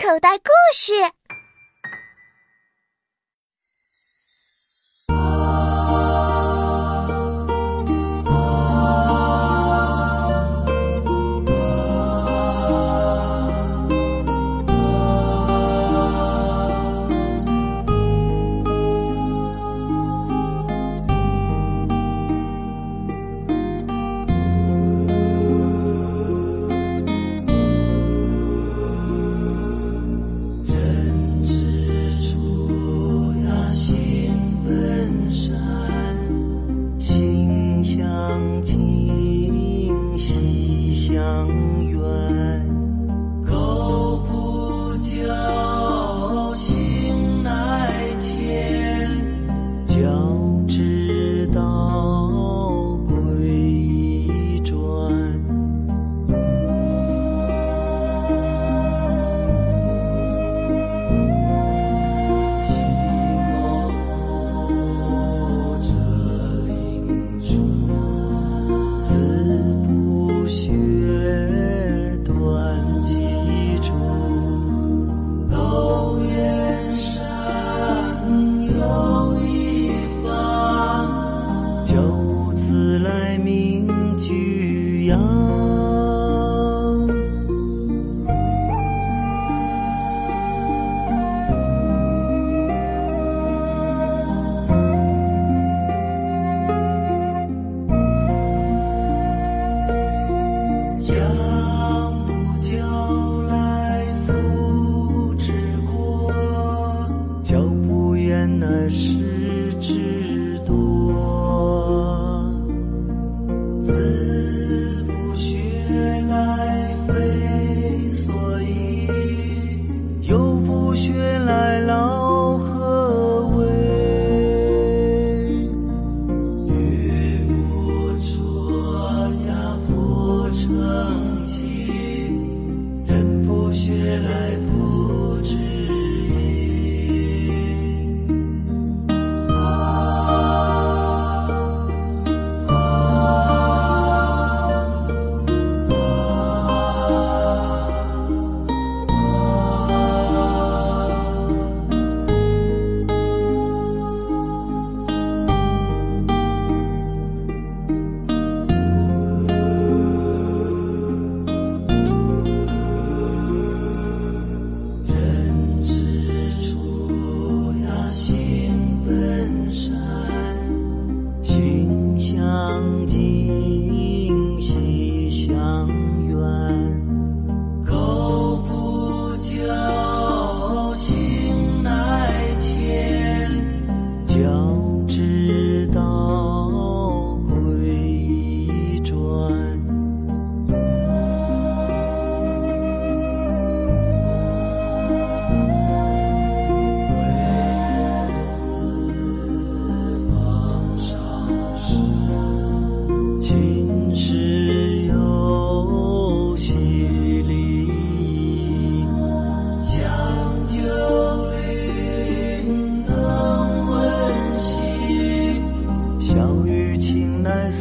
口袋故事。相约想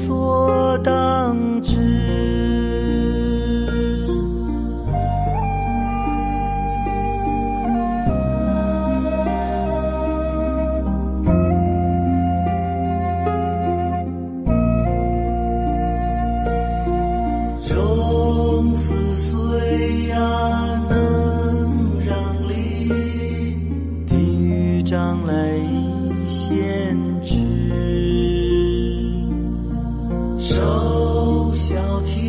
所当执交替